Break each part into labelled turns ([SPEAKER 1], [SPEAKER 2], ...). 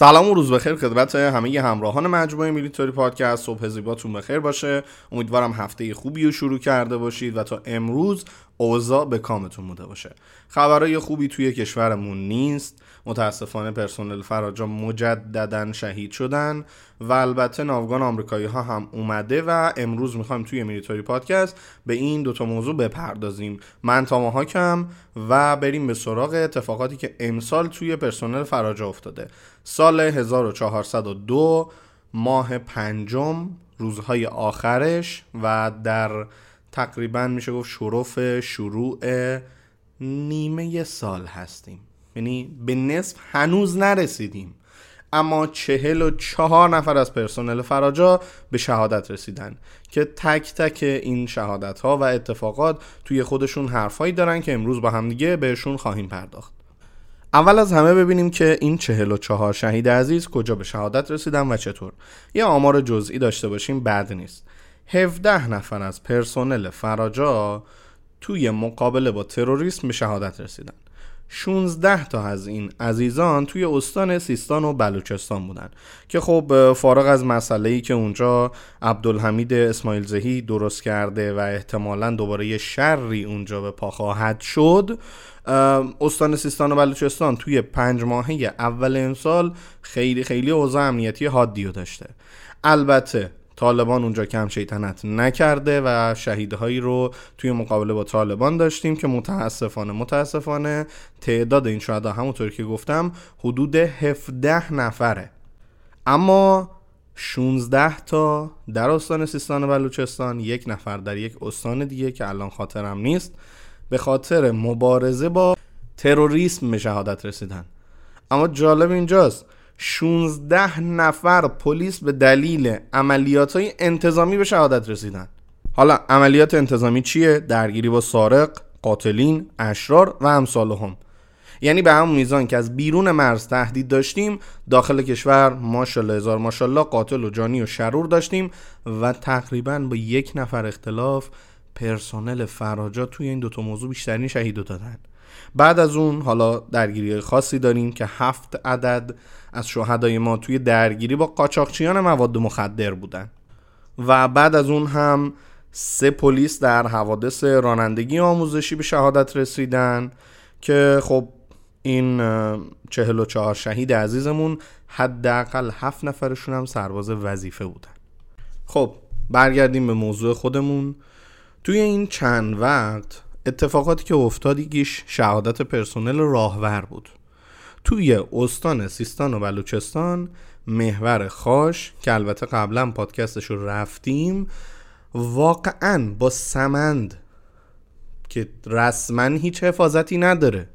[SPEAKER 1] سلام و روز بخیر خدمت همه همراهان مجموعه میلیتاری پادکست. صبح زیباتون بخیر باشه. امیدوارم هفته خوبی رو شروع کرده باشید و تا امروز اوضاع به کامتون بوده باشه. خبرهای خوبی توی کشورمون نیست. متاسفانه پرسنل فراجا مجددا شهید شدن و البته ناوگان آمریکایی ها هم اومده و امروز می‌خوایم توی میلیتاری پادکست به این دوتا موضوع بپردازیم. من تا کم و بریم به سراغ اتفاقاتی که امسال توی پرسنل فراجا افتاده. سال 1402 ماه پنجم روزهای آخرش و در تقریبا میشه گفت شروف شروع نیمه سال هستیم. یعنی به نصف هنوز نرسیدیم. اما چهل و چهار نفر از پرسنل فراجا به شهادت رسیدن که تک تک این شهادت ها و اتفاقات توی خودشون حرفایی دارن که امروز با همدیگه بهشون خواهیم پرداخت. اول از همه ببینیم که این چهل و چهار شهید عزیز کجا به شهادت رسیدن و چطور. یه آمار جزئی داشته باشیم بد نیست. 17 نفر از پرسنل فراجا توی مقابله با تروریسم به شهادت رسیدن. 16 تا از این عزیزان توی استان سیستان و بلوچستان بودن که خب فارغ از مسئله ای که اونجا عبدالحمید اسماعیل زهی درست کرده و احتمالا دوباره یه شری اونجا به پا خواهد شد استان سیستان و بلوچستان توی پنج ماهه اول امسال خیلی خیلی اوضاع امنیتی حادی داشته. البته طالبان اونجا کم شیطنت نکرده و شهیدهایی رو توی مقابله با طالبان داشتیم که متاسفانه متاسفانه تعداد این شهدا همونطور که گفتم حدود 17 نفره. اما 16 تا در استان سیستان و بلوچستان یک نفر در یک استان دیگه که الان خاطرم نیست به خاطر مبارزه با تروریسم به شهادت رسیدن. اما جالب اینجاست 16 نفر پلیس به دلیل عملیات های انتظامی به شهادت رسیدن. حالا عملیات انتظامی چیه؟ درگیری با سارق، قاتلین، اشرار و امثالهم. یعنی به همون میزان که از بیرون مرز تهدید داشتیم داخل کشور ماشاءالله هزار ماشاءالله قاتل و جانی و شرور داشتیم و تقریبا با یک نفر اختلاف پرسنل فراجا توی این دوتا موضوع بیشترین شهید دادن بعد از اون حالا درگیری خاصی داریم که هفت عدد از شهدای ما توی درگیری با قاچاقچیان مواد مخدر بودن. و بعد از اون هم سه پلیس در حوادث رانندگی آموزشی به شهادت رسیدن که خب این چهل و چهار شهید عزیزمون حداقل هفت نفرشون هم سرباز وظیفه بودن. خب برگردیم به موضوع خودمون. توی این چند وقت اتفاقاتی که افتادیگیش شهادت پرسنل راهور بود. توی استان سیستان و بلوچستان محور خاش که البته قبلا پادکستش رو رفتیم واقعا با سمند که رسما هیچ حفاظتی نداره.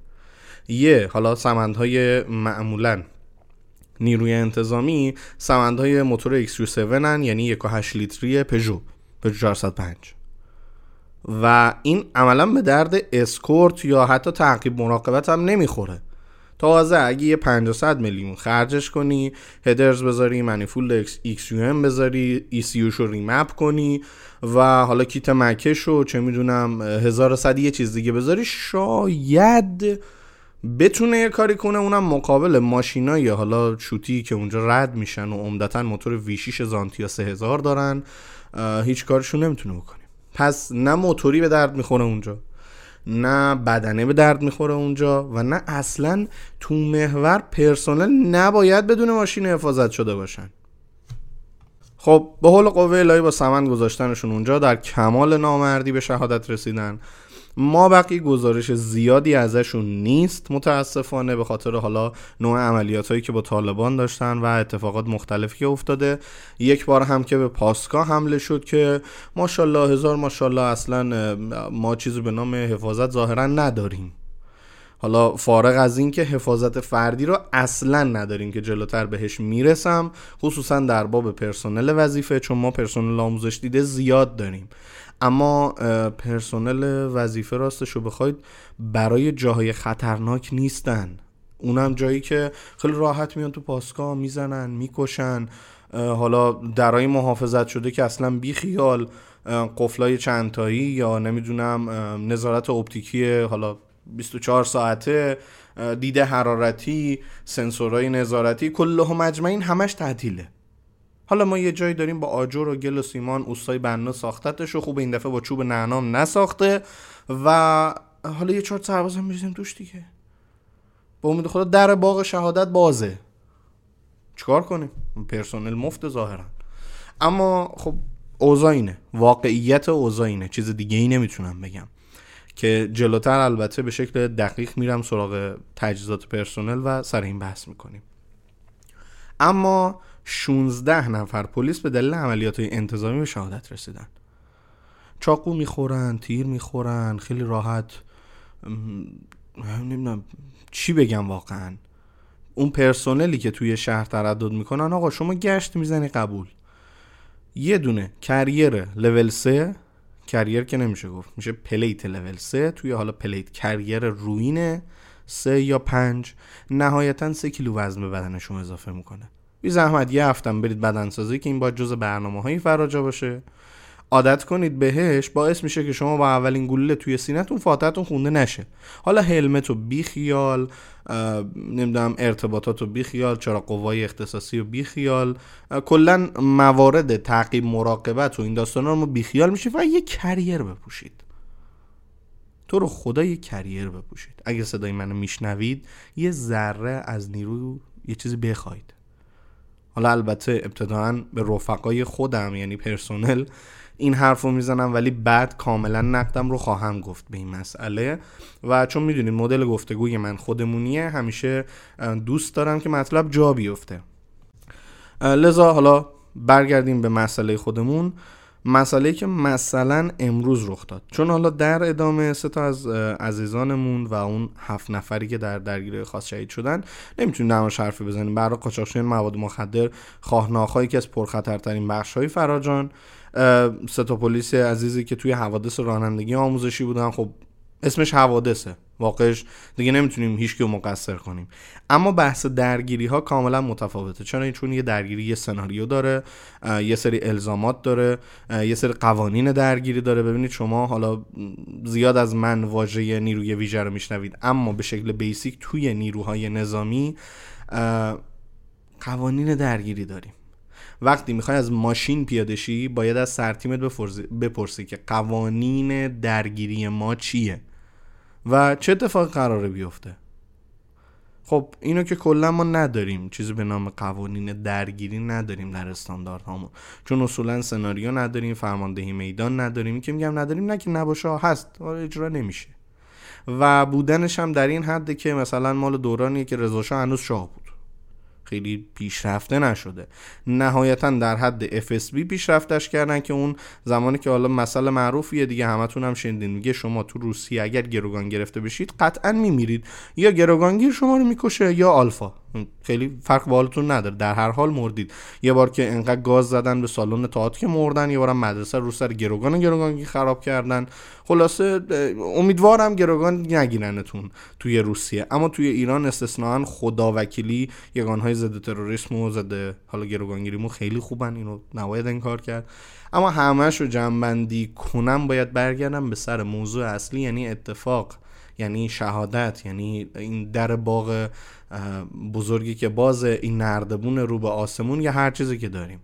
[SPEAKER 1] یه حالا سمندهای معمولا نیروی انتظامی سمندهای موتور XU7 یعنی 1.8 لیتری پژو پژو 405 و این عملا به درد اسکورت یا حتی تعقیب مراقبت هم نمی‌خوره. تازه اگه یه 500 میلیون خرجش کنی headers بذاری manifold XU بذاری ECU رو remap کنی و حالا کیت مکش و چه می‌دونم 1100 یه چیز دیگه بذاری شاید بتونه یه کاری کنه. اونم مقابل ماشینای حالا شوتی که اونجا رد میشن و عمدتا موتور ویشیش زانتیا 3000 دارن هیچ کارشون نمی‌تونه بکنی پس نه موتوری به درد می‌خوره اونجا. نه بدنه به درد می‌خوره اونجا و نه اصلا تو محور پرسنل نباید بدون ماشین حفاظت شده باشن. خب به حال قوه الهی با سمن گذاشتنشون اونجا در کمال نامردی به شهادت رسیدن. ما بقی گزارش زیادی ازشون نیست متاسفانه به خاطر حالا نوع عملیات هایی که با طالبان داشتن و اتفاقات مختلفی که افتاده. یک بار هم که به پاسکا حمله شد که ماشاءالله هزار ماشاءالله اصلا ما چیزی به نام حفاظت ظاهرا نداریم. حالا فارغ از این که حفاظت فردی رو اصلا نداریم که جلوتر بهش می‌رسم خصوصا در باب پرسنل وظیفه چون ما پرسنل آموزش دیده زیاد داریم. اما پرسنل وظیفه راستش رو بخواید برای جاهای خطرناک نیستن. اونم جایی که خیلی راحت میان تو پاسکا می‌زنن می‌کشن. حالا درای محافظت شده که اصلا بی خیال قفلای چندتایی یا نمی‌دونم نظارت اپتیکی حالا 24 ساعته دیده حرارتی سنسورهای نظارتی کله مجمعین همش تعطیله. حالا ما یه جایی داریم با آجر و گل و سیمان اوستای بنا ساختتش و خوب این دفعه با چوب نعنام نساخته و حالا یه چهار سرباز هم میریزیم توش دیگه. با امید خدا در باغ شهادت بازه. چیکار کنیم؟ پرسنل مفت ظاهرا. اما خب اوضاع اینه. واقعیت اوضاع اینه. چیز دیگه ای نمی‌تونم بگم. که جلوتر البته به شکل دقیق میرم سراغ تجهیزات پرسنل و سر این بحث می‌کنیم. اما 16 نفر پلیس به دلیل عملیات انتظامی به شهادت رسیدن. چاقو می‌خورن تیر می‌خورن خیلی راحت نمی‌دونم چی بگم واقعا. اون پرسنلی که توی شهر تردد می‌کنن آقا شما گشت می‌زنی قبول. یه دونه carrier level 3 carrier که نمیشه گفت میشه plate level 3 توی حالا plate carrier روینه سه یا پنج نهایتا سه کیلو وزن به بدنشون اضافه می‌کنه. بی زحمت یه هفتم برید بدنسازی که این باید جز برنامه هایی فراجا باشه. عادت کنید بهش باعث میشه که شما با اولین گلوله توی سینهتون فاتحتون خونده نشه. حالا هلمت و بی خیال نمی‌دونم ارتباطات و بی خیال چرا قوای اختصاصی و بی خیال کلا موارد تعقیب مراقبت و این داستان رو بی خیال میشه و یه کریر بپوشید. تو رو خدا یه کریر بپوشید. اگه صدای منو میشنوید یه ذره از نیرو یه چیزی بخواید. حالا البته ابتداعا به رفقای خودم یعنی پرسونل این حرف رو می‌زنم ولی بعد کاملا نقدم رو خواهم گفت به این مسئله. و چون می‌دونید مدل گفتگوی من خودمونیه همیشه دوست دارم که مطلب جا بیفته. لذا حالا برگردیم به مسئله خودمون. مسئله که مثلا امروز رخ داد. چون حالا در ادامه سه تا از عزیزانمون و اون هفت نفری که در درگیری خاص شهید شدن نمی‌تونیم در حرفی بزنیم. برای قاچاقچیان مواد مخدر خواه که از پرخطرترین بخش های فراجان سه تا پلیس عزیزی که توی حوادث رانندگی آموزشی بودن. خب اسمش حوادثه. واقعش دیگه نمی‌تونیم هیچ رو مقصر کنیم. اما بحث درگیری ها کاملا متفاوته. چون چون یه درگیری یه سناریو داره یه سری الزامات داره یه سری قوانین درگیری داره. ببینید شما حالا زیاد از من واژه نیروی ویژه رو میشنوید اما به شکل بیسیک توی نیروهای نظامی قوانین درگیری داریم. وقتی می‌خوای از ماشین پیاده شی باید از سرتیمت بپرسی که قوانین درگیری ما چیه. و چه اتفاق قراره بیفته؟ خب اینو که کلا ما نداریم. چیزی به نام قوانین درگیری نداریم در استانداردهامون. چون اصولا سناریو نداریم فرماندهی میدان نداریم. که میگم نداریم نه که نباشه هست. اجرا نمیشه. و بودنش هم در این حده که مثلا مال دورانیه که رضا هنوز شاه بود. خیلی پیشرفته نشده. نهایتا در حد FSB پیشرفتش کردن که اون زمانی که حالا مسئله معروفیه دیگه همتون هم شنیدین. میگه شما تو روسیه اگر گروگان گرفته بشید قطعا میمیرید. یا گروگانگیر شما رو می‌کشه یا آلفا. خیلی فرق بالاتون نداره. در هر حال مردید. یه بار که انقدر گاز زدن به سالن تئاتر که مردن یه بارم مدرسه رو سر گروگان گروگانگی خراب کردن. خلاصه امیدوارم گروگان نگیرنتون توی روسیه. اما توی ایران استثناا خداوکیلی یگانهای ضد تروریسم و ضد حالا گروگانگیریمو خیلی خوبن اینو نباید انکار کرد. اما همش رو جمعبندی کنم باید برگردم به سر موضوع اصلی یعنی اتفاق یعنی شهادت یعنی این در باغ بزرگی که باز این نردبون رو به آسمون یا هر چیزی که داریم.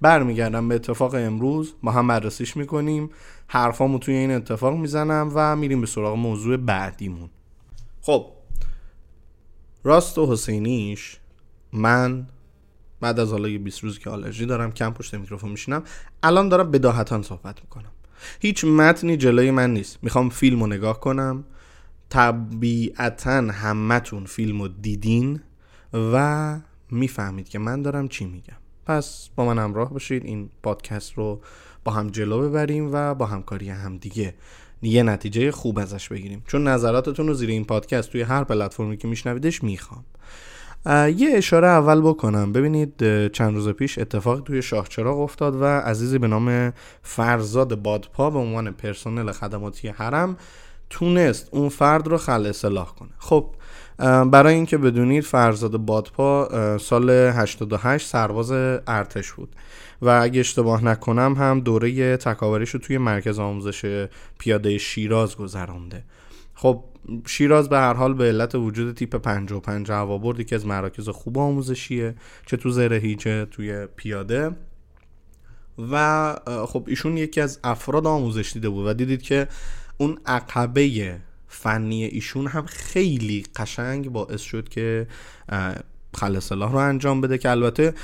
[SPEAKER 1] برمیگردم به اتفاق امروز. با هم بررسیش می‌کنیم. حرفامو توی این اتفاق می‌زنم و میریم به سراغ موضوع بعدیمون. خب راست و حسینیش من بعد از حالا یه 20 روز که آلرژی دارم کم پشت میکروفون میشینم الان دارم بداهتان صحبت می‌کنم. هیچ متنی جلوی من نیست. می‌خوام فیلم رو نگاه کنم. طبیعتا همتون فیلم رو دیدین و می‌فهمید که من دارم چی میگم. پس با من همراه باشید این پادکست رو با هم جلو ببریم و با همکاری هم دیگه. یه نتیجه خوب ازش بگیریم. چون نظراتتون رو زیر این پادکست توی هر پلتفرمی که میشنویدش می‌خوام. یه اشاره اول بکنم. ببینید چند روز پیش اتفاق توی شاهچراغ افتاد و عزیزی به نام فرزاد بادپا به عنوان پرسنل خدماتی حرم تونست اون فرد رو خل اصلاح کنه. خب برای اینکه بدونید فرزاد بادپا سال 88 سرباز ارتش بود و اگه اشتباه نکنم هم دوره تکاوریش رو توی مرکز آموزش پیاده شیراز گذرانده. خب شیراز به هر حال به علت وجود تیپ 55 هوابرد که از مراکز خوب آموزشیه چه تو زرهی چه توی پیاده. و خب ایشون یکی از افراد آموزش دیده بود و دیدید که اون عقبه فنی ایشون هم خیلی قشنگ باعث شد که خلص الله رو انجام بده که البته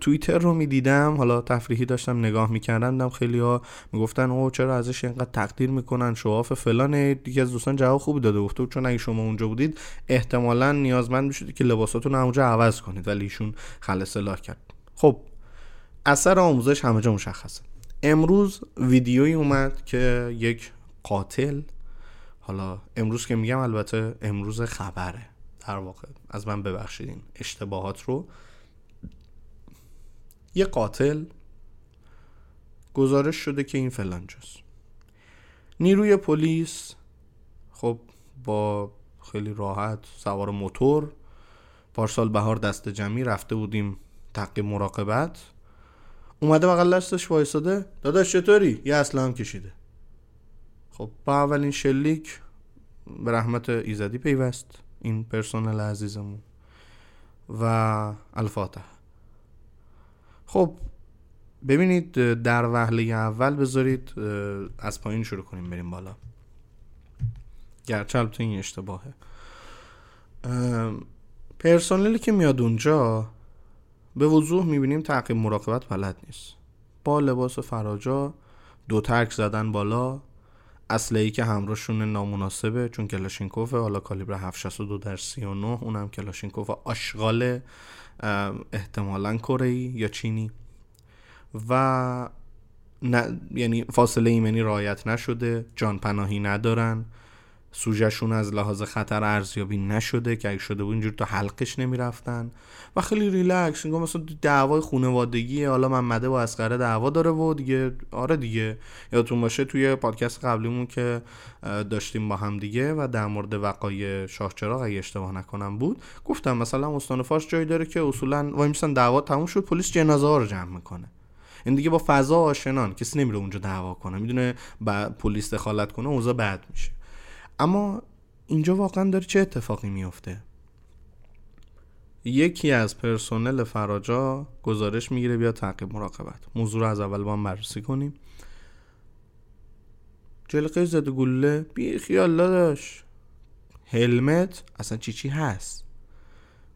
[SPEAKER 1] توییتر رو می‌دیدم حالا تفریحی داشتم نگاه می‌کردم دیدم خیلی ها می‌گفتن او چرا ازش اینقدر تقدیر می‌کنن شواف فلان یکی از دوستان جواب خوبی داده گفته چون اگه شما اونجا بودید احتمالا نیازمند می‌شدید که لباساتون اونجا عوض کنید ولی ایشون خلص الله کرد. خب اثر آموزش همه جا مشخصه. امروز ویدیویی اومد که یک قاتل. حالا امروز که میگم البته امروز خبره. در واقع از من ببخشید اشتباهات رو یه قاتل گزارش شده که این فلانجاست نیروی پلیس خب با خیلی راحت سوار موتور پارسال بهار دست جمعی رفته بودیم تقی مراقبت. اومده بغل دستش وایساده داداش چطوری؟ یه اصلا کشیده. خب با اولین شلیک به رحمت ایزدی پیوست این پرسنل عزیزمون و الفاتح. خب ببینید در وهله اول بذارید از پایین شروع کنیم بریم بالا. گرچه البته این اشتباهه. پرسنلی که میاد اونجا به وضوح می‌بینیم تعقیب مراقبت بلد نیست. با لباس فراجا دو ترک زدن بالا اصله ای که همراهشون نامناسبه چون کلاشینکوف حالا کالیبر 762 در 39 اونم کلاشینکوف آشغال احتمالا کره یا چینی. و یعنی فاصله ایمنی رعایت نشده جان پناهی ندارن. سوژهشون از لحاظ خطر ارزیابی نشده که اگه شده بود اینجور تا حلقش نمی‌رفتن و خیلی ریلکس انگار مثلا دعوای خانوادگی حالا محمده با اسقره دعوا داره و دیگه آره دیگه. یادتون باشه توی پادکست قبلیمون که داشتیم با هم دیگه و در مورد وقایع شاه چراغ اگه اشتباه نکنم بود گفتم مثلا استان فارس جایی داره که اصولا وای میسن دعوا تموم شد پلیس جنازه رو جمع می‌کنه. این دیگه با فضا آشنان کسی نمیره اونجا دعوا کنه. می‌دونه با پلیس دخالت کنه اوضاع بد میشه. اما اینجا واقعا داره چه اتفاقی میفته؟ یکی از پرسنل فراجا گزارش می‌گیره بیا تعقیب مراقبت. موضوع رو از اول با هم بررسی کنیم. جلقه زده گله. بی خیال داداش. هلمت اصلا چی چی هست؟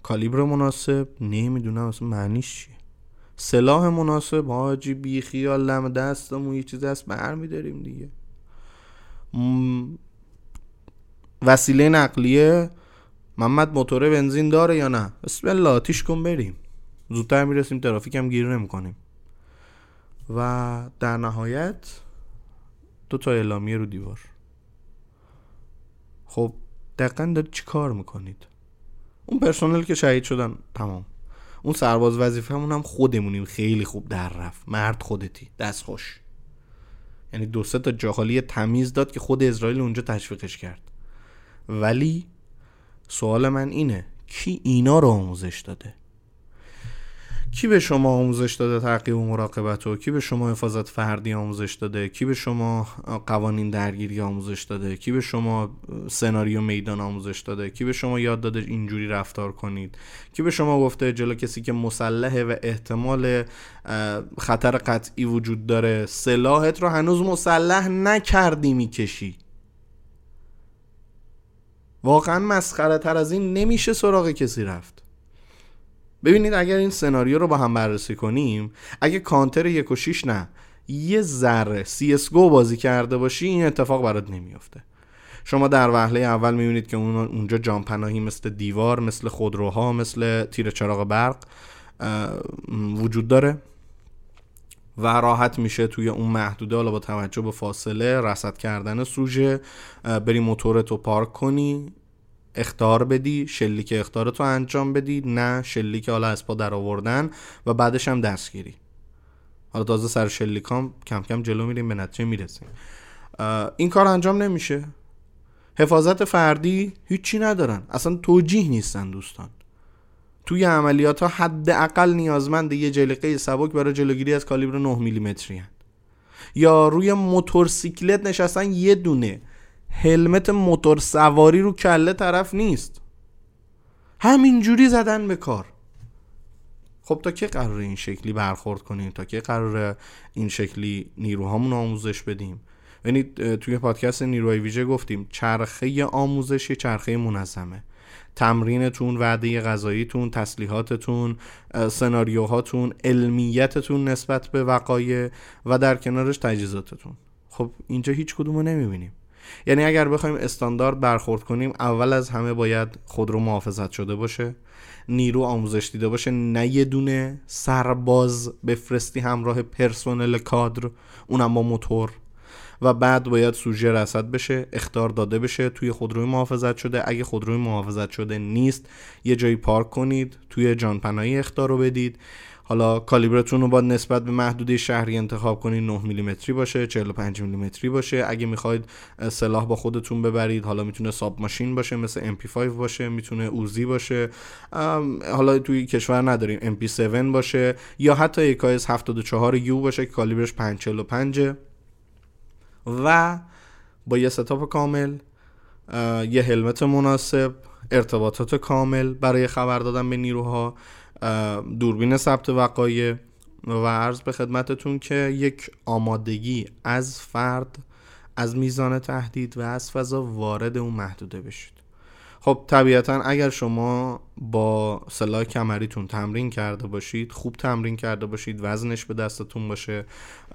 [SPEAKER 1] کالیبر مناسب؟ نمی‌دونم اصلا معنیش چیه. سلاح مناسب؟ حاجی بی خیال لم دستمون یه چیز هست برمیداریم دیگه. وسیله نقلیه محمد موتور بنزین داره یا نه؟ بسم الله آتیش کن بریم. زودتر می‌رسیم ترافیک هم گیر نمی‌کنیم. و در نهایت دو تا اعلامیه رو دیوار. خب دقیقا دارید چی کار می‌کنید؟ اون پرسنل که شهید شدن تمام. اون سرباز وظیفه همون هم خودمونیم. خیلی خوب در رفت. مرد خودتی. دست خوش یعنی دو سه تا جاخالی تمیز داد که خود اسرائیل اونجا تشویقش کرد. ولی سوال من اینه کی اینا رو آموزش داده؟ کی به شما آموزش داده تعقیب و مراقبت و کی به شما حفاظت فردی آموزش داده؟ کی به شما قوانین درگیری آموزش داده؟ کی به شما سناریو میدان آموزش داده؟ کی به شما یاد داده اینجوری رفتار کنید؟ کی به شما گفته جلو کسی که مسلحه و احتمال خطر قطعی وجود داره سلاحت رو هنوز مسلح نکردی می‌کشی؟ واقعا مسخره تر از این نمیشه سراغ کسی رفت. ببینید اگر این سناریو رو با هم بررسی کنیم اگه کانتر یک و شیش نه یه ذره CSGO بازی کرده باشی این اتفاق برات نمیافته. شما در وهله اول می‌بینید که اون اونجا جانپناهی مثل دیوار مثل خودروها مثل تیر چراغ برق وجود داره. و راحت میشه توی اون محدوده حالا با توجه به فاصله رصد کردن سوژه بری موتورتو پارک کنی اختار بدی شلیک اختارتو انجام بدی نه شلیک حالا از پا در آوردن و بعدش هم دستگیری. حالا تازه سر شلیکام کم کم جلو میریم به نتیجه می‌رسیم. این کار انجام نمیشه. حفاظت فردی هیچی ندارن. اصلا توجیه نیستن دوستان. توی عملیات ها حداقل نیازمند یه جلیقه سبک برای جلوگیری از کالیبر 9 میلیمتری یا روی موتورسیکلت نشستن یه دونه. هلمت موتور سواری رو کله طرف نیست. همینجوری زدن به کار. خب تا که قرار این شکلی برخورد کنیم؟ تا که قرار این شکلی نیروهامون آموزش بدیم؟ یعنی توی پادکست نیروهای ویژه گفتیم چرخه آموزش یه چرخه منظمه. تمرینتون وعده غذاییتون تسلیحاتتون سناریوهاتون علمیتتون نسبت به وقایع و در کنارش تجهیزاتتون. خب اینجا هیچ کدومو نمی‌بینیم. یعنی اگر بخوایم استاندارد برخورد کنیم اول از همه باید خودرو محافظت شده باشه نیرو آموزش دیده باشه. نه یه دونه سرباز بفرستی همراه پرسنل کادر اونم با موتور. و بعد باید سوژه رصد بشه اختار داده بشه توی خودروی محافظت شده. اگه خودروی محافظت شده نیست یه جایی پارک کنید توی جانپناهی اختار رو بدید. حالا کالیبرتون رو باید نسبت به محدوده شهری انتخاب کنید 9 میلیمتری باشه 45 میلیمتری باشه. اگه می‌خواید سلاح با خودتون ببرید حالا می‌تونه ساب ماشین باشه مثل MP5 باشه می‌تونه اوزی باشه. حالا توی کشور نداریم MP7 باشه یا حتی یکایز 74 یو باشه که کالیبرش 545 و با یه ستاپ کامل یه هلمت مناسب ارتباطات کامل برای خبر دادن به نیروها دوربین ثبت وقایع و عرض به خدمتتون که یک آمادگی از فرد از میزان تهدید و از فضا وارد اون محدوده بشید. خب طبیعتا اگر شما با سلاح کمریتون تمرین کرده باشید خوب تمرین کرده باشید وزنش به دستتون باشه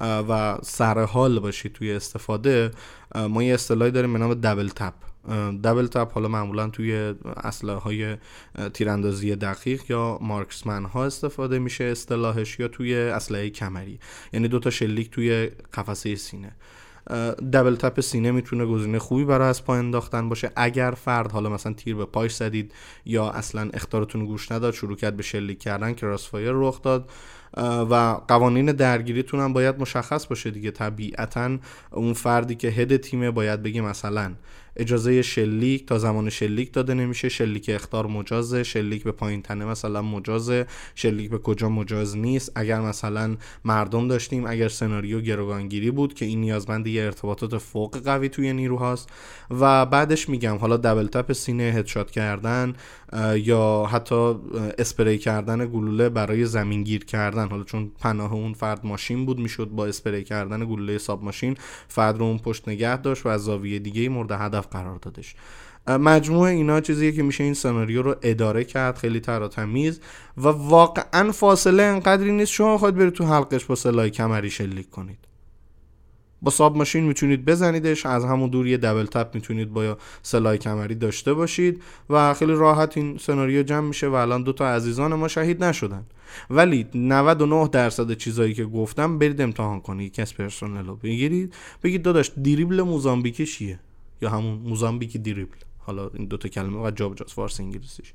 [SPEAKER 1] و سرحال باشید توی استفاده ما یه اصطلاحی داریم به نام دبل تپ دبل تپ حالا معمولا توی اسلحه های تیراندازی دقیق یا مارکسمن ها استفاده میشه اصطلاحش یا توی اسلحه کمری. یعنی دوتا شلیک توی قفسه سینه. double tap سینه می‌تونه گزینه خوبی برای از پا انداختن باشه. اگر فرد حالا مثلا تیر به پایش زدید یا اصلا اخطارتون گوش نداد شروع کرد به شلیک کردن crossfire رخ داد و قوانین درگیریتون هم باید مشخص باشه دیگه. طبیعتا اون فردی که head تیمه باید بگه مثلا اجازه شلیک تا زمان شلیک داده نمیشه. شلیک اخطار مجازه شلیک به پایین تنه مثلا مجازه شلیک به کجا مجاز نیست. اگر مثلا مردم داشتیم اگر سناریو گروگانگیری بود که این نیازمند یه ارتباطات فوق قوی توی نیروهاست و بعدش میگم حالا دبل تپ سینه هدشات کردن یا حتی اسپری کردن گلوله برای زمین گیر کردن. حالا چون پناه اون فرد ماشین بود می‌شد با اسپری کردن گلوله ساب ماشین فرد رو اون پشت نگه داشت و از زاویه دیگه مورد هدف قرار دادش. مجموع اینا چیزیه که میشه این سناریو رو اداره کرد خیلی تمیز و واقعا فاصله انقدری نیست شما خواهد برید تو حلقش با سلاح کمری شلیک کنید. با ساب ماشین می‌تونید بزنیدش از همون دور یه دبل تپ می‌تونید با سلاح کمری داشته باشید و خیلی راحت این سناریو جمع میشه و الان دوتا عزیزان ما شهید نشدن. ولی 99 درصد چیزایی که گفتم برید امتحان کنید یکی از پرسنل رو بگیرید. بگید داداش دیریبل موزامبیکی چیه؟ یا همون موزامبیک دیریبل حالا این دوتا کلمه و جابجاست فارسی انگلیسیش.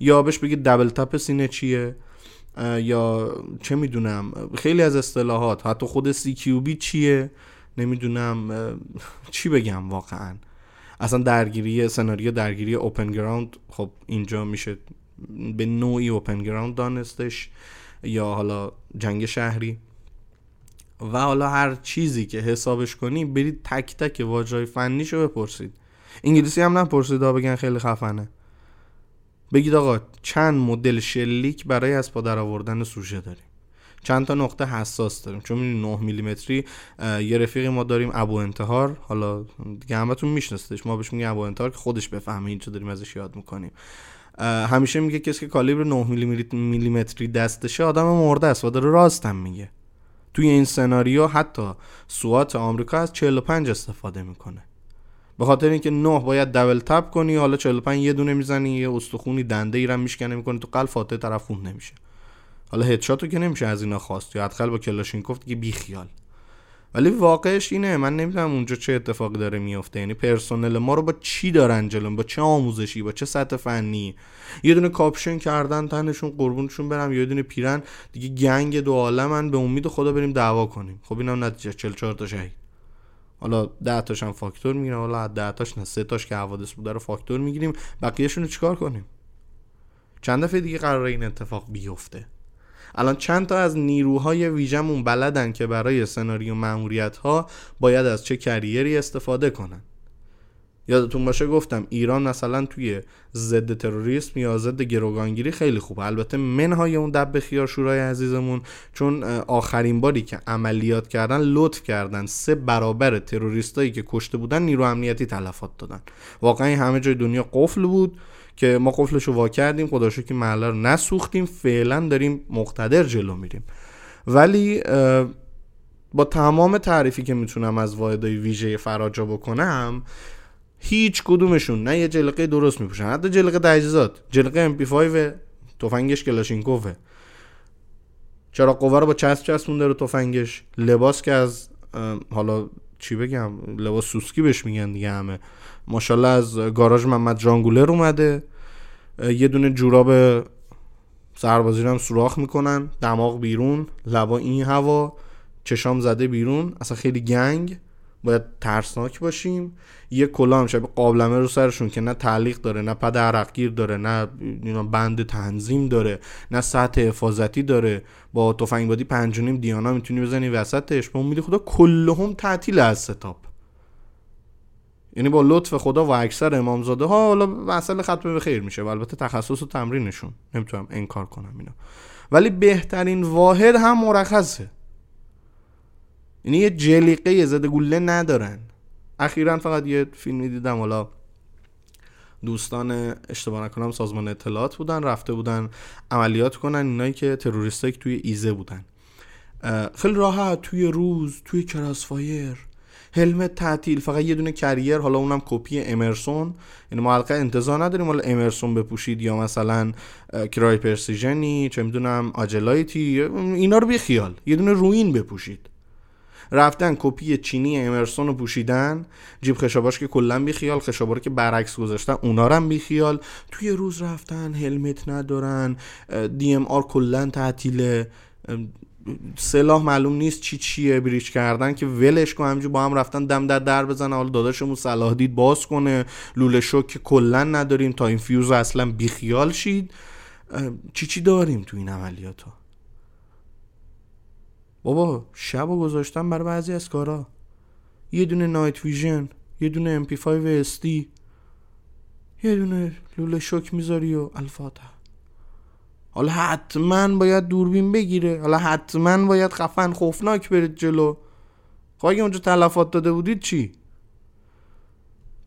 [SPEAKER 1] یا بهش بگید دبل تپ سینه چیه؟ یا چه می‌دونم خیلی از اصطلاحات حتی خود سی کیوبی چیه؟ نمی‌دونم چی بگم واقعا؟ اصلا درگیری سناریو درگیری اوپن گراوند خب اینجا میشه به نوعی اوپن گراوند دانستش. یا حالا جنگ شهری. و حالا هر چیزی که حسابش کنی برید تک تک واجای فنیشو بپرسید. انگلیسی هم نپرسید بگن خیلی خفنه. بگید آقا چند مدل شلیک برای از پادر آوردن سوژه داریم؟ چند تا نقطه حساس داریم؟ چون 9 میلیمتری یه رفیقی ما داریم ابو انتحار. حالا دیگه همتون میشناسیدش. ما بهش میگیم ابو انتحار که خودش بفهمه اینجا داریم ازش یاد می‌کنیم. همیشه میگه کسی که کالیبر 9 میلیمتری دستشه آدم مرده است و داره راستم میگه. توی این سناریو حتی سوات آمریکا از 45 استفاده می‌کنه. به خاطر اینکه 9 باید double tap کنی حالا 45 یه دونه می‌زنی یه استخونی دنده ای رو میشکنه می‌کنه تو قلب فاتحه طرف خونده میشه. حالا headshot و که نمیشه از اینا خواست یا حداقل با کلاشینکوف دیگه بی خیال ولی واقعش اینه من نمی‌دونم اونجا چه اتفاقی داره میفته یعنی پرسنل ما رو با چی دارن جلون با چه آموزشی با چه سطح فنی؟ یه دونه کاپشن کردن تنشون قربونشون برم یه دونه پیرن. دیگه گنگ دو عالمن به امید خدا بریم دعوا کنیم. خب اینم نتیجه 44 تا شهید. حالا 10 تاش هم فاکتور می‌گیریم حالا 10 تاش نه 3 تاش که حوادث بوده رو فاکتور می‌گیریم. بقیه‌شون رو چیکار کنیم؟ چند دفعه دیگه قراره این اتفاق بیفته. الان چند تا از نیروهای ویژمون بلدن که برای سناریو معمولیت ها باید از چه کریری استفاده کنن. یادتون باشه گفتم ایران مثلا توی ضد تروریسم یا ضد گروگانگیری خیلی خوبه. البته منهای اون دب خیار شورای عزیزمون چون آخرین باری که عملیات کردن لطف کردن سه برابر تروریستایی که کشته بودن نیرو امنیتی تلفات دادن. واقعا همه جای دنیا قفل بود که ما قفلش رو وا کردیم خدا که محله رو نسوختیم فعلا داریم مقتدر جلو میریم. ولی با تمام تعریفی که می‌تونم از واحدهای ویژه فراجا بکنم هیچ کدومشون نه یه جلقه درست میپوشن حتی جلقه تجهیزات جلقه ام پی 5 تفنگش کلاشینکوفه چرا قوه رو با چسب چسبونده رو تفنگش. لباس که از حالا چی بگم لباس سوسکی بهش میگن دیگه همه. ماشاءالله از گاراژ محمد جانگولر اومده. یه دونه جوراب سربازی هم سوراخ می‌کنن. دماغ بیرون لبا این هوا چشام زده بیرون اصلا خیلی گنگ. باید ترسناک باشیم. یه کلا هم شبیه قابلمه رو سرشون که نه تعلیق داره نه پد عرقگیر داره نه بند تنظیم داره نه سطح حفاظتی داره. با تفنگبادی پنجونیم دیانا می‌تونی بزنی وسطش. به امید خدا کلهم تعطیل از ستاپ. یعنی با لطف خدا و اکثر امامزاده ها حالا مسئله ختم به خیر میشه و البته تخصص و تمرینشون. نمی‌تونم انکار کنم اینا. ولی بهترین واحد هم مرخصه. یعنی یه جلیقه ضد گوله ندارن. اخیرا فقط یه فیلمی دیدم حالا دوستان اشتباه نکنم سازمان اطلاعات بودن رفته بودن عملیات کنن اینایی که تروریستایی توی ایزه بودن. خیلی راحت توی روز توی کراسفایر هلمت تعطیل فقط یه دونه کریر حالا اونم کپی امرسون. یعنی ما حلقه انتظار نداریم حالا امرسون بپوشید یا مثلا کرای پرسیژنی چه می‌دونم آجلایتی اینا رو بی خیال یه دونه روین بپوشید. رفتن کپی چینی Emerson رو پوشیدن جیب خشاباش که کلا بی خیال خشابا که برعکس گذاشتن اونا رو هم بی خیال توی روز رفتن helmet ندارن DMR کلا تعطیله. سلاح معلوم نیست چی چیه breach کردن که ولش کن همینجور با هم رفتن دم در در بزنه حالا داداشمون صلاح دید باز کنه. لوله شوک که کلا نداریم time fuse اصلا بیخیال شید. چی چی داریم تو این عملیات ها؟ بابا شب و گذاشتم برای بعضی از کارا. یه دونه نایت ویژن یه دونه MP5 SD یه دونه لوله شوک می‌ذاری و الفاتح حالا حتما باید دوربین بگیره. حالا حتما باید خفن خوفناک برید جلو. خب اگه اونجا تلفات داده بودید چی؟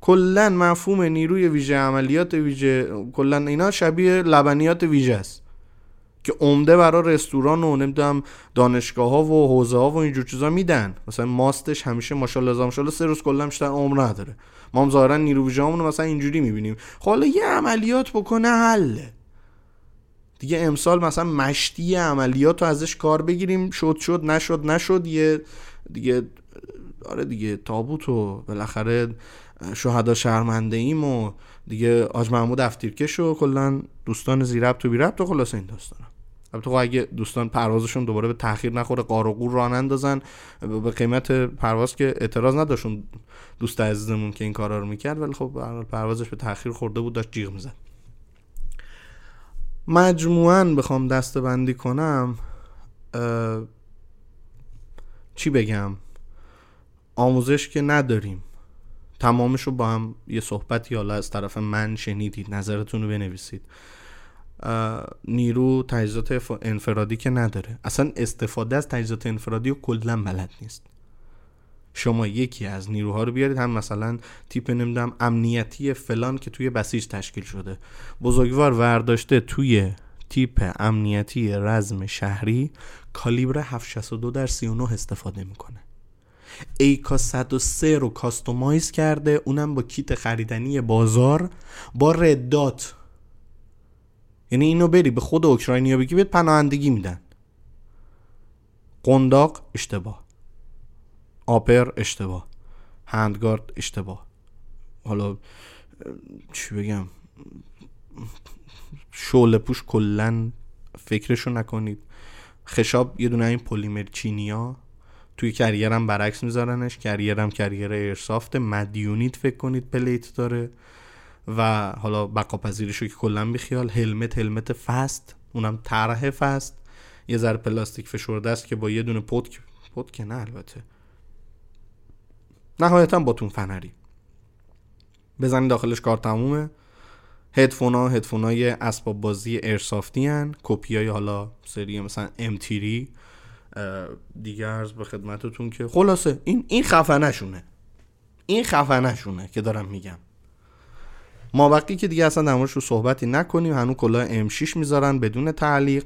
[SPEAKER 1] کلا مفهوم نیروی ویژه عملیات ویژه کلا اینا شبیه لبنیات ویژه است. که عمده برای رستوران و نمی‌دونم دانشگاه ها و حوزه ها و اینجور چیزا میدن. مثلا ماستش همیشه ماشاءالله ماشاءالله سه روز کلا بیشتر عمر نداره. ما هم ظاهرا نیرو ویژه مثلا اینجوری می‌بینیم. خب حالا یه عملیات بکنه حله دیگه امسال مثلا مشتی عملیات رو ازش کار بگیریم. شد شد نشد نشد. یه دیگه آره دیگه تابوت و بالاخره شهدا شرمنده ایم و دیگه آج محمود افتیرکش و کلا دوستان زیربط تو بیربط و خلاص این داستان البته خب اگه دوستان پروازشون دوباره به تاخیر نخوره قار و قور راه اندازن به قیمت پرواز که اعتراض نداشون دوست عزیزمون که این کارا رو می‌کرد ولی خب پروازش به تاخیر خورده بود داشت جیغ می‌زد. مجموعا بخوام دسته بندی کنم چی بگم؟ آموزش که نداریم. تمامش رو با هم یه صحبتی حالا از طرف من شنیدید نظرتون رو بنویسید. نیرو تجهیزات انفرادی که نداره. اصلا استفاده از تجهیزات انفرادی رو کلا بلد نیست. شما یکی از نیروها رو بیارید هم مثلا تیپ نمی‌دونم امنیتی فلان که توی بسیج تشکیل شده. بزرگوار ورداشته توی تیپ امنیتی رزم شهری کالیبر 762 در 39 استفاده می‌کنه. ایکا 103 رو کاستومایز کرده اونم با کیت خریدنی بازار با ردات یعنی اینو بری به خود اوکراینیا بگی بهت پناهندگی میدن. قنداق اشتباه. آپر اشتباه. هندگارد اشتباه. حالا چی بگم؟ شعله پوش کلا فکرشو نکنید. خشاب یه دونه این پلیمر چینیا توی carrier م برعکس میذارنش. carrier م carrier airsoft مدیونید فکر کنید plate داره. و حالا بقا پذیریشو که کلا بیخیال helmet helmet FAST. اونم طرح FAST. یه ذره پلاستیک فشرده است که با یه دونه پتک پتک نه البته. نهایتا باتون فنری. بزنید داخلش کار تمومه. هدفون ها اسباب بازی ایرسافتی هن. کپی های حالا سری مثلا ام تیری دیگه ارز به خدمتتون که خلاصه این این خفنشونه. این خفنشونه که دارم میگم. ما وقتی که دیگه اصلا در رو صحبتی نکنیم هنوز کلاه ام 6 می‌ذارن بدون تعلیق.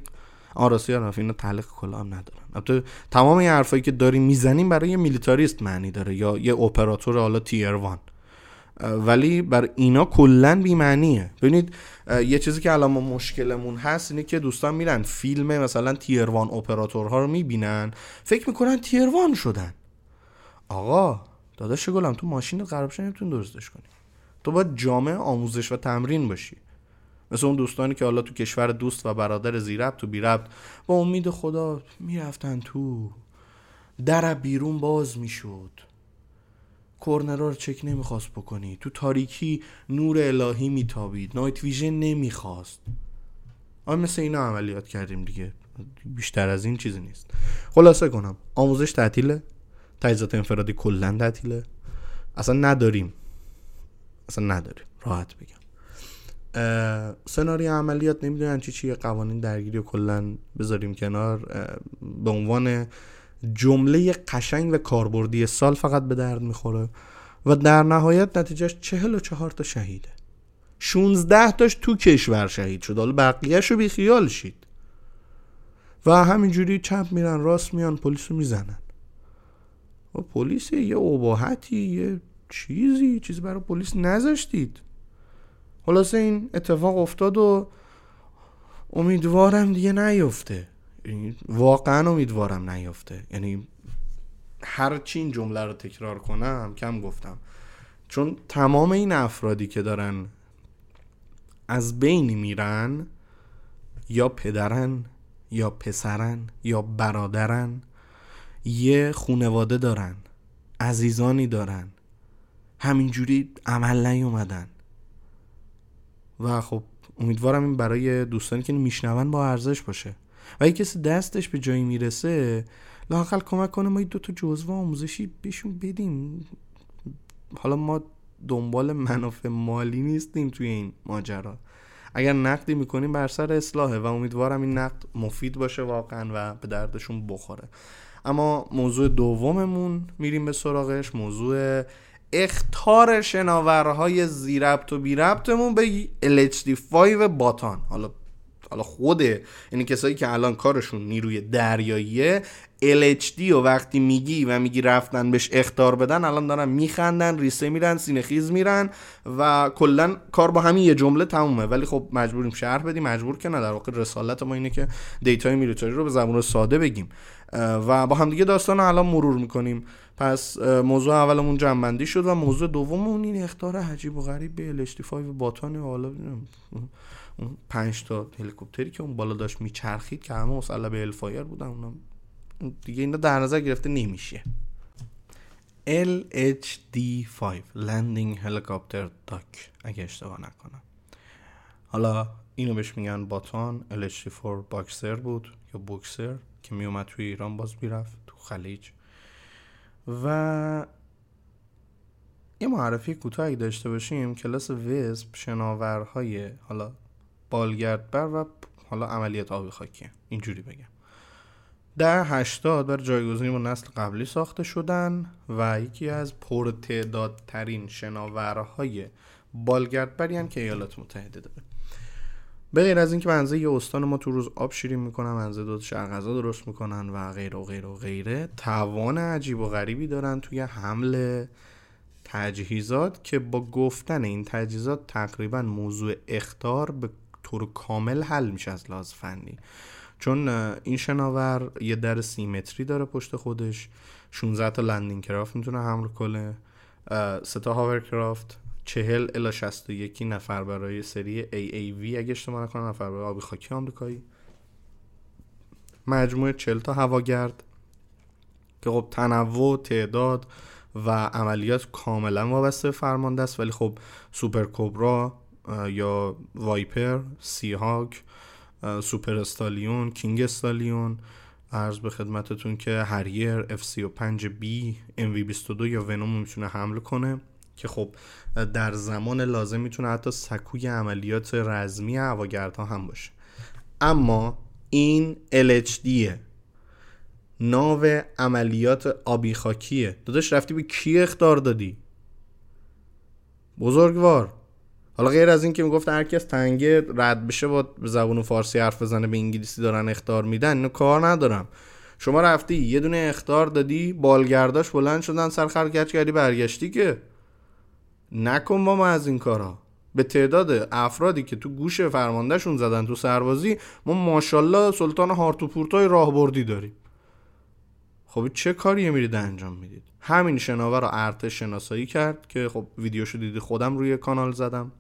[SPEAKER 1] آراسی ها اینا تعلیق کلاه هم ندارن. البته تمام این حرفایی که داریم می‌زنیم برای یه میلیتاریست معنی داره یا یه اپراتور حالا تیر وان. ولی بر اینا کلا بیمعنیه. ببینید یه چیزی که الان ما مشکلمون هست اینه که دوستان میرن فیلم مثلا تیروان اپراتورها رو می‌بینن. فکر می‌کنن تیروان شدن. آقا داداش گلم تو ماشین بشه نمیتون درستش کنی تو باید جامعه آموزش و تمرین باشی. مثل اون دوستانی که حالا تو کشور دوست و برادر زیربط تو بیربط با امید خدا می‌رفتن تو. در بیرون باز می‌شد. کورنرا رو چک نمی‌خواست بکنی. تو تاریکی نور الهی میتابید. نایت ویژن نمی‌خواست. آیا مثل اینا عملیات کردیم دیگه. بیشتر از این چیزی نیست. خلاصه کنم. آموزش تعطیله. تجهیزات انفرادی کلا تعطیله. اصلا نداریم. اصلا نداریم راحت بگم. سناریو عملیات نمی‌دونن چی چیه قوانین درگیری و کلا بذاریم کنار. به عنوان جمله قشنگ و کاربردی سال فقط به درد می‌خوره و در نهایت نتیجهش چهل و چهار تا شهیده. 16 تاش تو کشور شهید شد. حالا بقیهش رو بیخیال شید. و همینجوری چپ میرن راست میان پلیس رو می‌زنن. و پلیس یه عباحتی یه چیزی؟ چیزی برای پلیس نذاشتید. خلاصه این اتفاق افتاد و امیدوارم دیگه نیفته. یعنی واقعا امیدوارم نیفته. یعنی هر چی این جمله رو تکرار کنم کم گفتم. چون تمام این افرادی که دارن از بین میرن یا پدرن یا پسرن یا برادرن یه خونواده دارن عزیزانی دارن. همینجوری عمل نیومدن. و خب امیدوارم این برای دوستانی که میشنون با ارزش باشه. و اگه کسی دستش به جایی می‌رسه لاقل کمک کنه ما دو تا جزوه آموزشی بهشون بدیم. حالا ما دنبال منافع مالی نیستیم توی این ماجرا. اگر نقدی می‌کنیم بر سر اصلاحه و امیدوارم این نقد مفید باشه واقعا و به دردشون بخوره. اما موضوع دوممون میریم به سراغش. موضوع اختار شناورهای زیربط و بیربطمون به LHD5 باتان. حالا حالا خود یعنی کسایی که الان کارشون نیروی دریاییه LHD و وقتی میگی و میگی رفتن بهش اختار بدن الان دارن میخندن ریسه میرن سینه خیز میرن و کلا کار با همین یه جمله تمومه. ولی خب مجبوریم شرح بدیم. مجبور که نه در واقع رسالت ما اینه که دیتای میلیتاری رو به زبان ساده بگیم. و با همدیگه داستان الان مرور می‌کنیم. پس موضوع اولمون جنبندی شد و موضوع دوممون این اختار عجیب و غریب به LHD5 باتان حالا اون پنج تا هلیکوپتری که اون بالا داشت میچرخید که همه مسلح به الفایر بودن اونا دیگه اینا در نظر گرفته نمیشه. LHD-5 Landing Helicopter Dock اگه اشتباه نکنم. حالا اینو بهش میگن باتان LHD-4 باکسر بود یا بوکسر. که میومد توی ایران باز می‌رفت تو خلیج. و یه معرفی کوتاهی داشته باشیم. کلاس ویسپ شناورهای حالا بالگردبر و حالا عملیات آبی خاکی. اینجوری بگم. در هشتاد بر جایگزینی با نسل قبلی ساخته شدن و یکی از پرتعدادترین شناورهای بالگردبری که ایالات متحده داره. به غیر از اینکه منزه یه استان ما تو روز آب شیرین می‌کنن منزه دو شرق غذا درست می‌کنن و غیر و غیر و غیره توان عجیب و غریبی دارن توی حمل تجهیزات که با گفتن این تجهیزات تقریبا موضوع اختار به طور کامل حل میشه از لحاظ فنی. چون این شناور یه در سیمتری داره پشت خودش 16 تا لندینگ کرافت می‌تونه حمل کنه سه تا هاورکرافت. 40 الی 61 نفر برای سری AAV اگه اشتباه نکنم نفر برای آبی خاکی آمریکایی. مجموعه 40 تا هواگرد که خب تنوع تعداد و عملیات کاملا وابسته فرمانده است. ولی خب Super Cobra یا Viper Seahawk Super Stallion King Stallion عرض به خدمتتون که Harrier F35B MV22 یا ونوم می‌تونه حمل کنه. که خب در زمان لازم می‌تونه حتی سکوی عملیات رزمی هواگردها هم باشه. اما این LHDه ناو عملیات آبی خاکیه. داداش رفتی به کی اختار دادی؟ بزرگوار. حالا غیر از این که می‌گفت هر از تنگه رد بشه با زبون فارسی حرف بزنه به انگلیسی دارن اختار میدن اینو کار ندارم. شما رفتی یه دونه اختار دادی بالگرداش بلند شدن سر خرکچ کردی برگشتی که؟ نکن ما از این کارا. به تعداد افرادی که تو گوش فرماندهشون زدن تو سربازی ما ماشاءالله سلطان هارتوپورتای راهبردی داریم. خب چه کاری میرید انجام می‌دید؟ همین شناور رو ارتش شناسایی کرد که خب ویدیوشو دیدی خودم روی کانال زدم.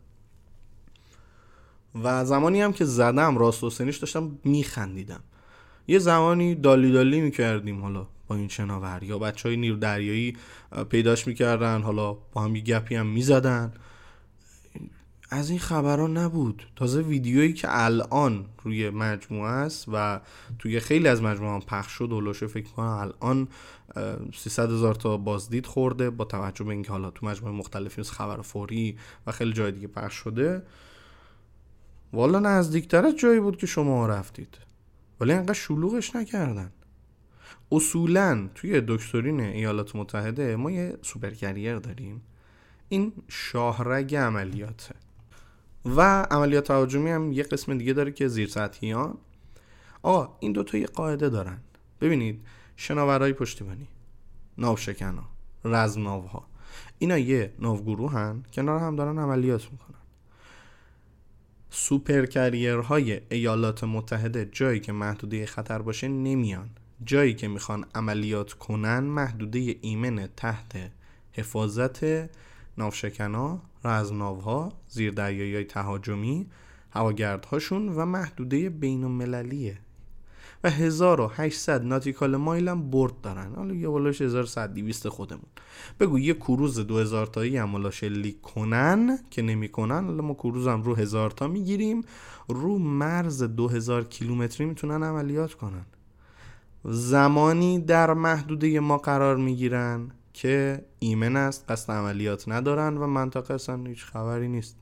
[SPEAKER 1] و زمانی هم که زدم راست و سنیش داشتم میخندیدم. یه زمانی دالی دالی می‌کردیم حالا. با این شناور یا بچه های نیرو دریایی پیداش می‌کردن حالا با هم یه گپی هم می‌زدن. از این خبران نبود. تازه ویدیویی که الان روی مجموعه است و توی خیلی از مجموعه هم پخش شد ولوشه فکر کنم الان 300 هزار تا بازدید خورده با توجه به اینکه حالا تو مجموعه مختلفی مثل خبر فوری و خیلی جای دیگه پخش شده. والا نزدیکتر از جایی بود که شما رفتید. ولی انقدر شلوغش نکردن. اصولا توی دکترین ایالات متحده ما یه سوپر داریم. این شاهرگ عملیاته. و عملیات تهاجمی هم یه قسم دیگه داره که زیر سطحیان آقا این دوتا یه قاعده دارن. ببینید شناورهای پشتیبانی ناوشکنا رزم ناوها اینا یه ناوگروه هن کنار هم دارن عملیات می‌کنن. سوپر های ایالات متحده جایی که محدوده خطر باشه نمیان. جایی که می‌خوان عملیات کنن محدوده ایمن تحت حفاظت ناوشکنا رزمناوها زیردریایی های تهاجمی هواگردهاشون و محدوده بین المللیه و 1800 ناتیکال مایل هم برد دارن. حالا یه بالاش 1100 200 خودمون. بگو یه کروز 2000 تایی هم حالا شلیک کنن که نمی‌کنن حالا ما کروز هم رو 1000 تا می‌گیریم. رو مرز 2000 کیلومتری می‌تونن عملیات کنن. زمانی در محدوده ما قرار می‌گیرن که ایمن است قصد عملیات ندارن و منطقه اصلا هیچ خبری نیست.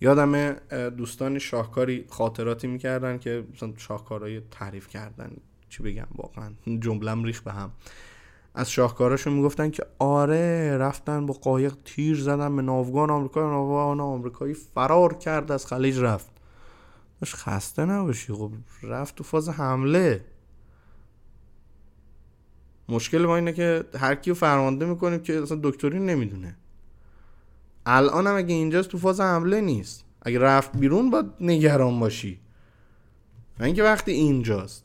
[SPEAKER 1] یادم دوستان شاهکاری خاطراتی می‌کردن که مثلا شاهکارهای تعریف کردن. چی بگم واقعا؟ جملم ریخ به هم. از شاهکاراشون می‌گفتن که آره رفتن با قایق تیر زدن به ناوگان آمریکا. ناوگان آمریکایی فرار کرد از خلیج رفت. خسته نباشی. خب رفت تو فاز حمله. مشکل ما اینه که هر کیو فرمانده می‌کنیم که اصلا دکتری نمی‌دونه. الان هم اگه اینجاست تو فاز حمله نیست. اگه رفت بیرون باید نگران باشی. و اینکه وقتی اینجاست.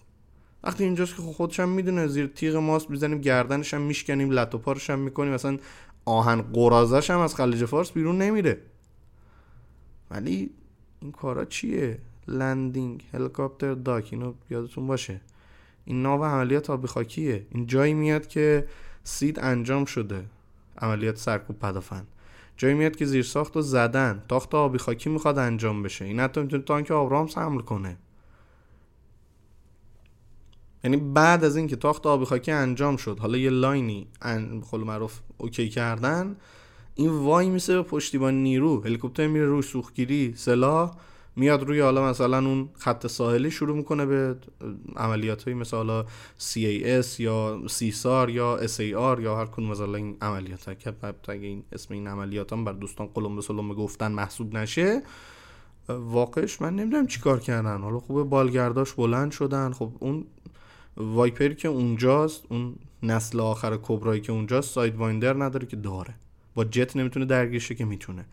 [SPEAKER 1] وقتی اینجاست که خودش هم می‌دونه زیر تیغ ماست می‌زنیم گردنش هم میشکنیم لط و پارش هم می‌کنیم. مثلا آهن قرازش هم از خلیج فارس بیرون نمیره. ولی این کارا چیه؟ landing helicopter dock اینو یادتون باشه. این ناو عملیات آبی خاکیه. این جایی میاد که SEAD انجام شده. عملیات سرکوب پدافند. جایی میاد که زیر ساخت و زدن. تاخت آبی خاکی می‌خواد انجام بشه. این حتی می‌تونه تانک Abrams حمل کنه. یعنی بعد از اینکه تاخت آبی خاکی انجام شد حالا یه لاینی خلو معروف OK کردن این وای میسه به پشتیبان نیرو. هلیکوپتر میره روی سوختگیری سلاح. میاد روی حالا مثلا اون خط ساحلی شروع می‌کنه به عملیات های مثل حالا CAS یا سیسار یا SAR یا هر کدوم مثلا این عملیات ها که اگه این اسم این عملیات هم بر دوستان قلم به سلم گفتن محسوب نشه واقعش من نمی‌دونم چیکار کردن. حالا خوبه بالگرداش بلند شدن. خب اون وایپری که اونجاست اون نسل آخر کبرایی که اونجاست Sidewinder نداره که داره. با جت نمی‌تونه درگیرشه که می‌تونه.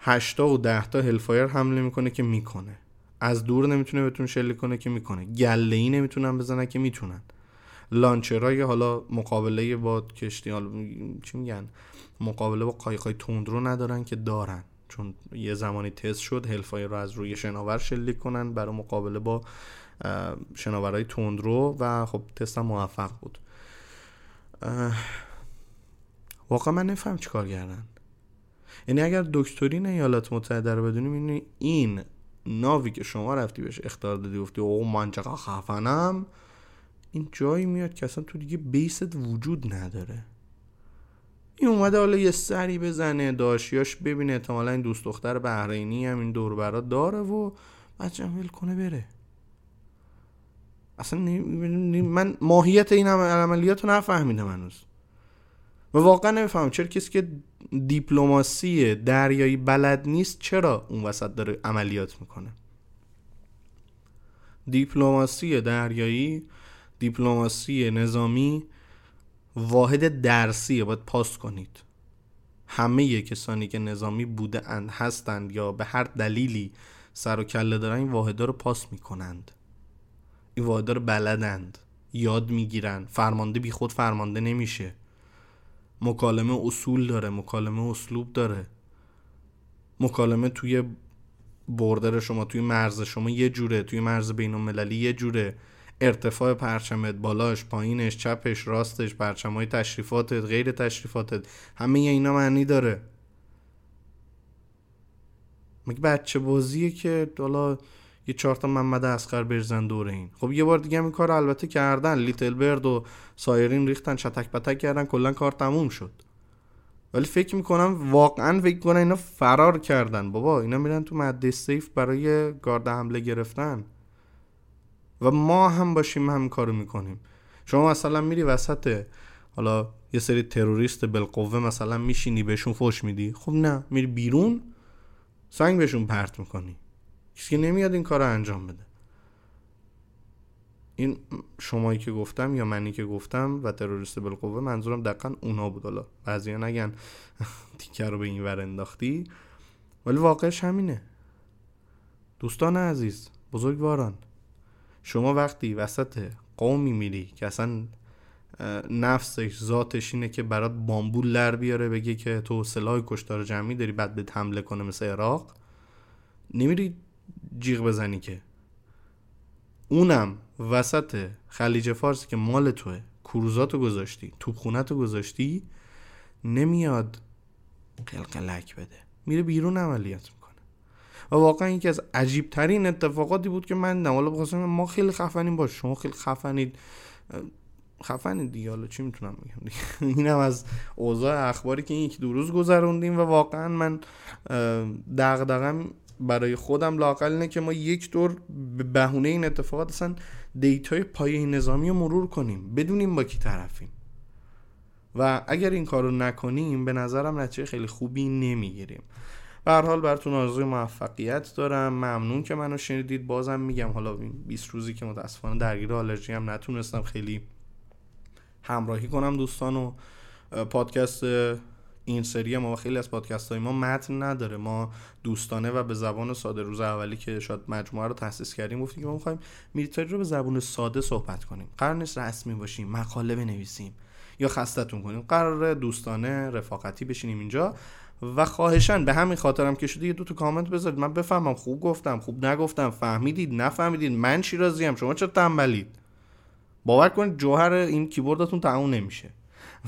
[SPEAKER 1] هشتا و دهتا Hellfire حمله می‌کنه که می‌کنه. از دور نمی‌تونه بهتون شلیک کنه که می‌کنه. گله ای نمی‌تونن بزنن که می‌تونن. launcher ای حالا مقابله با کشتی حالا چی میگن؟ مقابله با قایقای تندرو ندارن که دارن. چون یه زمانی تست شد Hellfire رو از روی شناور شلیک کنن برای مقابله با شناورهای تندرو و خب تست هم موفق بود. واقعا من نفهم چیکار کردن. یعنی اگر دکترین ایالات متحده رو بدونیم این ناوی که شما رفتی بهش اختار دادی گفتی او من چقدر خفنم. این جایی میاد که اصلا تو دیگه بیست وجود نداره. این اومده حالا یه سری بزنه داشیاش ببینه احتمالا این دوست دختر بحرینی هم این دور برا داره و بچه ول کنه بره. اصلا من ماهیت این عملیات رو نفهمیدم هنوز. و واقعا نمی‌فهمم چرا کسی که دیپلماسی دریایی بلد نیست چرا اون وسط داره عملیات می‌کنه؟ دیپلماسی دریایی دیپلماسی نظامی واحد درسیه باید پاس کنید. همه کسانی که نظامی بوده اند هستند یا به هر دلیلی سر و کله دارن این واحدها رو پاس می‌کنند. این واحدها رو بلدند یاد می‌گیرن فرمانده بی خود فرمانده نمیشه. مکالمه اصول داره مکالمه اسلوب داره. مکالمه توی بردر شما توی مرز شما یه جوره توی مرز بین المللی یه جوره. ارتفاع پرچمت بالاش پایینش چپش راستش پرچمای تشریفاتت غیر تشریفاتت همه اینا معنی داره. مگه بچه بازیه که حالا یه چهار تا محمد اسقر برزن دوره این. خب یه بار دیگه این کار البته کردن. لیتل برد و سایرین ریختن چتک پتک کردن کلا کار تموم شد. ولی فکر می‌کنم واقعا فکر کنم اینا فرار کردن. بابا اینا میرن تو مده سیف برای گارد حمله گرفتن. و ما هم باشیم هم کارو می‌کنیم. شما مثلا میری وسط حالا یه سری تروریست بالقوه مثلا میشینی بهشون فوش میدی. خب نه میری بیرون سنگ بهشون پرت می‌کنی. کسی نمیاد این کار رو انجام بده. این شمایی که گفتم یا منی که گفتم و تروریست بالقوه منظورم دقیقا اونا بود. حالا بعضی نگن تیکر رو به این ور انداختی. ولی واقعش همینه. دوستان عزیز بزرگواران شما وقتی وسط قومی میری که اصلا نفسش ذاتش اینه که برات بامبول لر بیاره بگه که تو سلاح کشتار جمعی داری بعد به حمله کنه مثل عراق نمیری جیغ بزنی که. اونم وسط خلیج فارس که مال توه. کروزاتو گذاشتی توپخونتو گذاشتی نمیاد قلقلک بده. میره بیرون عملیات می‌کنه. و واقعا یکی از عجیب ترین اتفاقاتی بود که من نه حالا بخواستم ما خیلی خفنیم باش. شما خیلی خفنید. خفنید دیگه. حالا چی می‌تونم بگم دیگه؟ اینم از اوضاع اخباری که این یک دو روز گذروندیم و واقعا من دغدغم برای خودم لاقل اینه که ما یک دور به بهونه این اتفاقات اصلا دیتای پایه نظامی رو مرور کنیم بدونیم با کی طرفیم. و اگر این کار رو نکنیم به نظرم نتیجه خیلی خوبی نمی‌گیریم. به هر حال براتون آرزوی موفقیت دارم. ممنون که منو شنیدید. بازم میگم حالا 20 روزی که متاسفانه درگیر آلرژی هم نتونستم خیلی همراهی کنم دوستان و پادکست این سری ما خیلی از پادکست های ما متن نداره. ما دوستانه و به زبان ساده روز اولی که شاید مجموعه رو تاسیس کردیم گفتیم که ما می‌خوایم میلیتاری رو به زبان ساده صحبت کنیم. قرار نیست رسمی باشیم مقاله بنویسیم یا خستتون کنیم. قرار دوستانه رفاقتی بشینیم اینجا و خواهشن به همین خاطرم که شده یه دو تا کامنت بذارید. من بفهمم خوب گفتم خوب نگفتم فهمیدید نفهمیدید. من ام شما چرا تنبلید؟ باور کنید جوهر این کیبوردتون تموم نمیشه.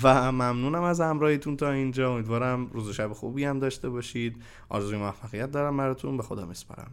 [SPEAKER 1] و ممنونم از همراهیتون تا اینجا. امیدوارم روز شب خوبی هم داشته باشید. آرزوی موفقیت دارم براتون. به خدا میسپارم.